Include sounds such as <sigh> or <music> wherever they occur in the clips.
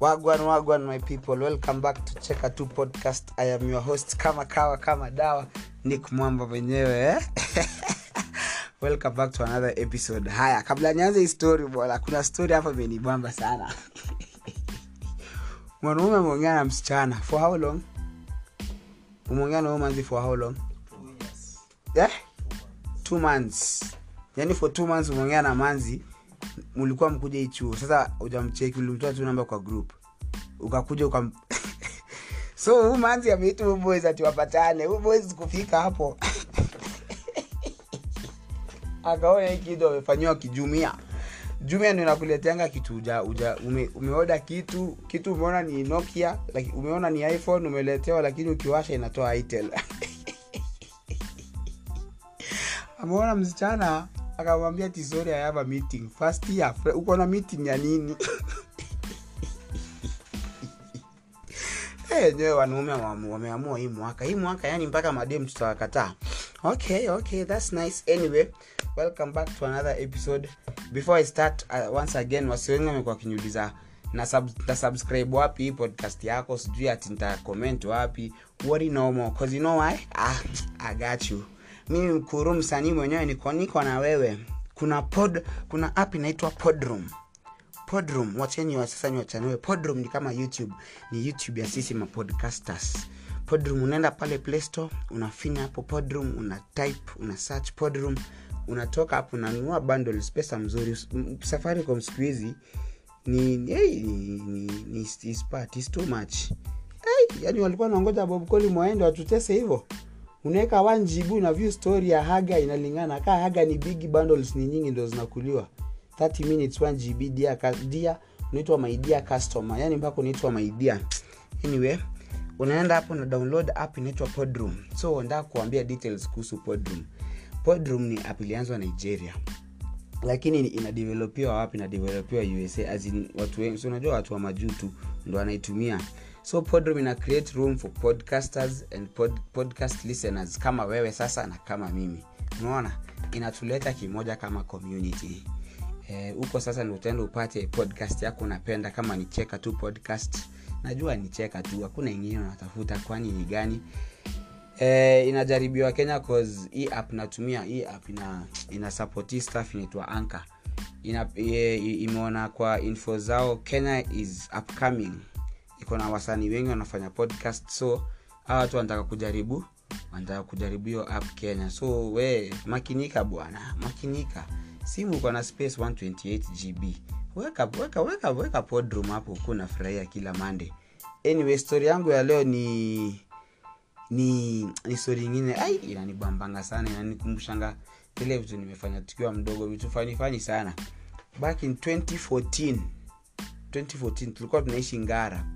wagwan wagwan my people. Welcome back to cheka 2 podcast. I am your host kama kawa kama dawa nick mwamba mwenyewe eh? <laughs> welcome back to another episode. Haya kabla nianze hii story bwana kuna story hapa imenibamba sana. <laughs> Mwanaume ameongea na msichana. For how long? Umeongea na huyo manzi for how long? Yeah? two months. Yani for two months umeongea na manzi mlikuwa mkuja ichuo sasa ujamcheki ulimtoa tu namba kwa group. Ukakuja uka <laughs> so huu manzi ameita huu ati wapatane. Huu kufika hapo. <laughs> Akaona hii kitu amefanyiwa kijumia. Jumia ndo inakuleteanga kitu uja, uja ume, umeoda kitu kitu umeona ni nokia like, umeona ni iphone umeletewa lakini ukiwasha inatoa itel. <laughs> Ameona msichana akamwambia tisori I meeting. First year uko na meeting ya nini? Eh, enyewe wanaume wameamua hii mwaka. Hii mwaka yani mpaka madem tutawakataa. Okay okay that's nice. Anyway welcome back to another episode. Before i start uh, once again wasiwengi wamekuwa wakiniuliza na sub, wapi hii podcast yako? Sijui ati nita comment wapi. Wori more? Cause you know why? Ah, i got you mimi mkuru msanii mwenyewe niko niko na wewe. Kuna pod kuna app inaitwa podroom. Podroom wacheni wa ni wachanue podroom ni kama youtube. Ni youtube ya sisi mapodcasters. Podroom unaenda pale play store unafinya hapo podroom una type una search podroom unatoka hapo unanunua bundles pesa mzuri. Safaricom siku hizi ni hey, ni, ni, ni, is part, is too much. Hey, yani walikuwa naongoja bobkoli mwaende watutese hivyo unaweka 1 gb na view story ya haga inalingana. Kaa haga ni big bundles ni nyingi ndo zinakuliwa. 30 minutes 1 gb dia dia unaitwa maidia customer. Yani mpaka unaitwa maidia anyway unaenda hapo na download app inaitwa podroom. So ndaa kuambia details kuhusu podroom. Podroom ni app ilianzwa nigeria. Lakini inadevelopiwa wapi? Inadevelopiwa usa as in watu wengi. So unajua watu wa majuu tu ndo wanaitumia so podrom ina create room for podcasters and pod, podcast listeners kama wewe sasa na kama mimi. Unaona? Inatuleta kimoja kama community. Huko eh, sasa ndo utaenda upate podcast yako unapenda kama ni cheka tu podcast. Najua ni cheka tu hakuna ingine unatafuta kwani ni gani? Eh, inajaribiwa kenya cause hii app natumia hii app ina ina hii inaitwa anka ina e, imeona kwa info zao kenya is upcoming iko na wasanii wengi wanafanya podcast so hawa watu wanataka kujaribu wanataka kujaribu hiyo app kenya. So we makinika bwana makinika. Simu uko na space 128 gb weka weka weka weka podroom hapo huku nafurahia kila mande anyway story yangu ya leo ni ni ni story ingine ai inanibambanga sana inanikumbushanga vile vitu nimefanya tukiwa mdogo vitu fanifani fani sana. Back in 2014 2014 tulikuwa tunaishi ngara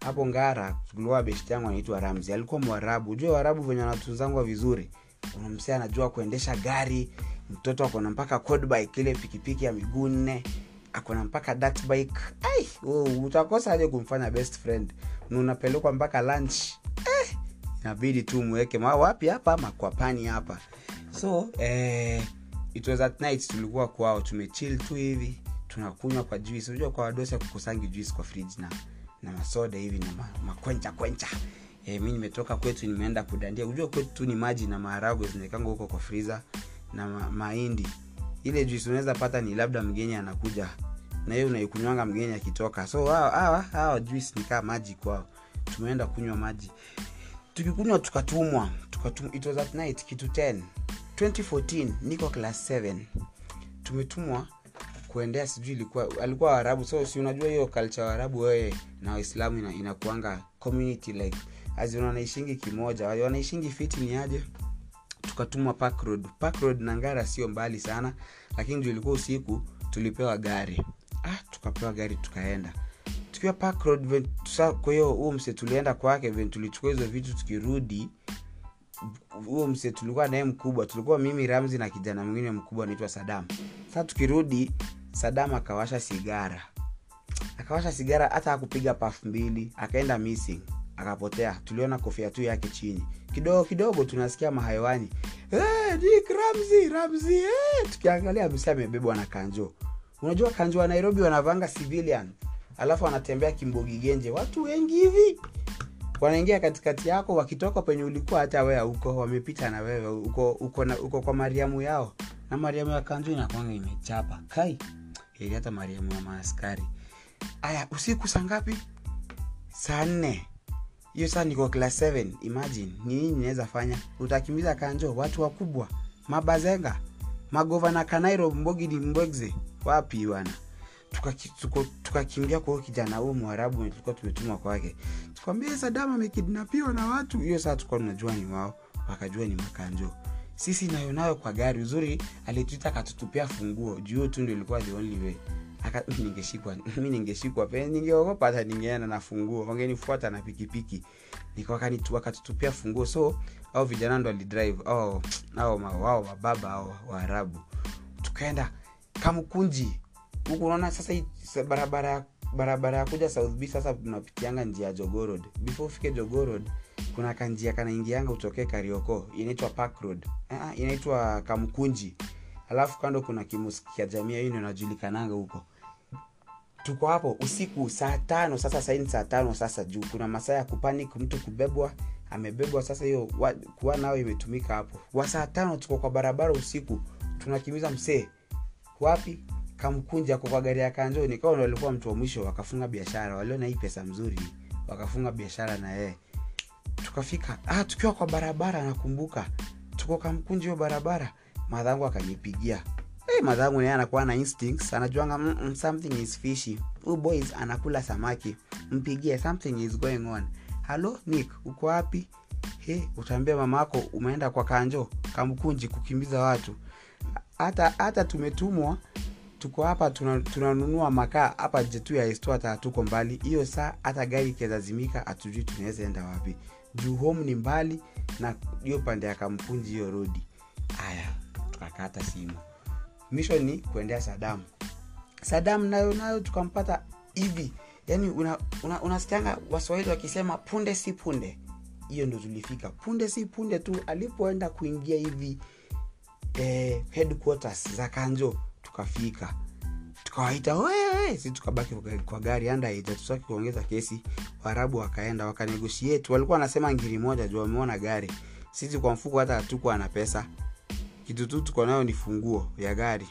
hapo ngara tulikuwa beshti yangu anaitwa ramzi. Alikuwa mwarabu. Ujue warabu venye wanatunzangwa vizuri? Unamsea anajua kuendesha gari mtoto akona mpaka ile pikipiki ya miguu nne akona mpaka dirt bike. Ai uh, utakosa aje kumfanya best friend? Na unapelekwa mpaka lunch. Eh, inabidi tu mweke wapi hapa? Makwapani hapa. So eh, it was at night tulikuwa kwao tumechill tu hivi tunakunywa kwa juice. Unajua kwa wadosi kukusangi juice kwa fridge na na masoda hivi na makwencha kwencha e, mi nimetoka kwetu nimeenda kudandia. Ujua kwetu tu ni maji na maharagwe zinaekanga huko kwa friza na ma, mahindi. Ile juisi unaweza pata ni labda mgeni anakuja na hiyo unaikunywanga mgeni akitoka. So hawa hawa hawa maji kwao. Tumeenda kunywa maji. Tukikunywa tukatumwa tukatumwa. It was at night kitu 10 2014 niko class 7 tumetumwa kuendea sijui ilikuwa alikuwa waarabu. So si unajua hiyo culture waarabu wewe na waislamu ina, inakuanga community like azi wanaishingi kimoja. Wanaishingi fiti ni aje? Tukatumwa park road. Na ngara sio mbali sana lakini juu ilikuwa usiku tulipewa gari. Ah, tukapewa gari tukaenda. Tukiwa park kwa hiyo huo mse tulienda kwake ven tulichukua hizo vitu tukirudi huo mse tulikuwa naye mkubwa. Tulikuwa mimi ramzi na kijana mwingine mkubwa anaitwa sadam sasa tukirudi sadam akawasha sigara. Akawasha sigara hata akupiga pafu mbili akaenda missing akapotea. Tuliona kofia tu yake chini. Kidogo kidogo tunasikia mahaiwani hey, ramzi hey! tukiangalia msi amebebwa na kanjo. Unajua kanjo wa nairobi wanavanga civilian. Alafu wanatembea kimbogi genje watu wengi hivi. Wanaingia katikati yako wakitoka penye ulikuwa hata wewe huko wamepita na wewe uko uko, uko, uko kwa mariamu yao na mariamu ya kanzu inakwanga imechapa. Kai ili mariamu ya maaskari. Aya usiku saa ngapi? Saa nne. Hiyo saa niko class 7 imagine nini naweza fanya? Utakimbiza kanjo watu wakubwa. Mabazenga magovana kanairo mbogidi mbwegze. Wapi wana tukakimbia tuka kwa kijana huo mwarabu tulikuwa tumetumwa kwake. Tukwambia sadam amekidnapiwa na watu. Hiyo saa tukuwa tunajua ni wao wakajua ni makanjo sisi nayo nayo kwa gari. Uzuri alituita akatutupia funguo. Juu tu ndio ilikuwa the only way. Aka- ningeshikwa mimi ningeshikwa pe ningeogopa hata ningeenda na funguo. Wangenifuata na pikipiki. Nika- wakanitu- wakatutupia funguo. So au vijana ndo walidrive. Au au wao mababa au waarabu. Tukaenda kamkunji huku unaona sasa hii barabara barabara ya kuja south b sasa tunapitianga njia ya jogorod before ufike jogorod kuna kanjia kanaingianga utokee karioko inaitwa park road. Uh, inaitwa kamkunji alafu kando kuna kimuskia jamii hiyo inajulikananga huko. Tuko hapo usiku saa tano sasa saini saa tano sasa juu. Kuna masaa ya kupanic mtu kubebwa amebebwa. Sasa hiyo kuwa nao imetumika hapo. Wa saa tano tuko kwa barabara usiku tunakimiza msee. Wapi? Kamkunja ako kwa gari ya kanjo. Nikawa walikuwa mtu wa mwisho wakafunga biashara. Waliona hii pesa mzuri wakafunga biashara na yeye tukafika ah, tukiwa kwa barabara nakumbuka tuko kamkunji hiyo barabara. Madhangu akanipigia. Hey, madhangu naye anakuwa na instincts anajuanga mm, mm, something is fishy. Huyu boys anakula samaki. Mpigie something is going on. Halo nick uko wapi? Hey, utaambia mamako umeenda kwa kanjo kamkunji kukimbiza watu. Hata hata tumetumwa tuko hapa tuna- tunanunua makaa hapa jetu ya esto hata mbali. Hiyo saa hata gari ikiazazimika hatujui tunaweza enda wapi juu home ni mbali na hiyo pande ya kampunji hiyo rodi haya tukakata simu. Misho ni kuendea sadamu sadamu nayo nayo tukampata hivi. Yani unasikianga una, una waswahili wakisema punde si punde. Hiyo ndo tulifika. Punde si punde tu alipoenda kuingia hivi eh, headquarters za kanjo tukafika. Tukawaita wewe si tukabaki kwa- gari anda tutaki kuongeza kesi waarabu wakaenda wakanegotiate walikuwa wanasema ngiri moja juu wameona gari. Sisi kwa mfuko hata hatukuwa na pesa. Kitu tu tuko nayo ni funguo ya gari.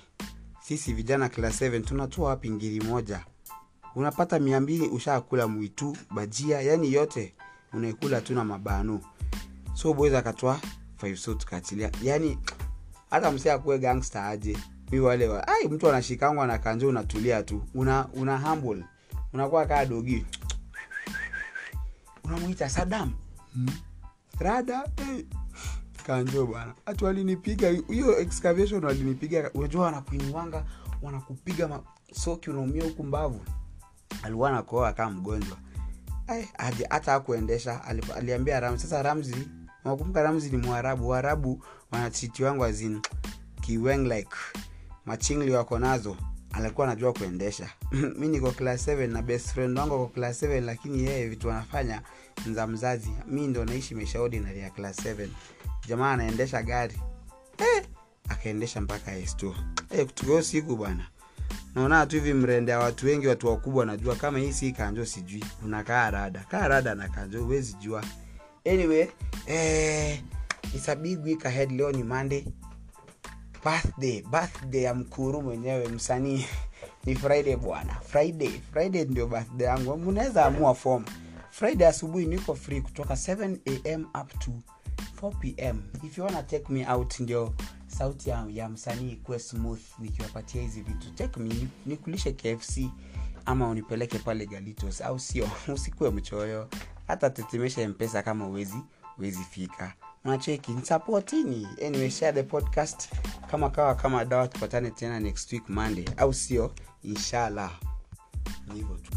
Sisi vijana class 7 tunatoa wapi ngiri moja? Unapata mia mbili ushakula mwitu bajia yani yote unaikula tu na mabanu so boys akatoa 5 so tukaachilia yani hata msee akuwe gangster aje. Mi wale wa ai mtu anashikangwa na kanjo unatulia tu. Una una humble. Unakuwa kaa dogi unamwita sadam hmm? rada? Eh. kanjo bwana. Hatu walinipiga hiyo excavation walinipiga. Unajua wanakuingwanga wanakupiga ma- soki unaumia huku mbavu. Alikuwa nakoa kaa mgonjwa. Ai, hata akuendesha aliambia ramzi. Sasa ramzi nakumbuka ramzi ni mwarabu. Waarabu wanachiti wangu azin kiweng like machingli wako nazo alikuwa anajua kuendesha. <laughs> Mi niko class 7 na best friend wangu ako class 7 lakini yeye vitu anafanya za mzazi. Mi ndo naishi maisha ordinary ya class 7 jamaa anaendesha gari. Eh, akaendesha mpaka s2 eh, tukio siku bwana. Naona tu hivi mrende ya watu wengi watu wakubwa najua kama hii si kanjo sijui. Rada. Kaa rada na kanjo huwezi jua. Anyway eh, it's a big week ahead. Leo ni monday birthday birthday ya mkuru mwenyewe msanii. <laughs> Ni friday bwana. Friday friday ndio birthday yangu. Mnaweza amua form. Friday asubuhi niko free kutoka 7 am up to 4 pm if you wanna take me out ndio sauti ya, ya msanii ikuwe smooth nikiwapatia hizi vitu. Take me nikulishe kfc ama unipeleke pale galitos au sio? <laughs> Usikuwe mchoyo. Hata tetemesha mpesa kama uwezi uwezi fika unacheki nsapotini anyway share the podcast. Kama kawa kama dawa tupatane tena next week monday. Au sio? Inshallah. Ni hivyo tu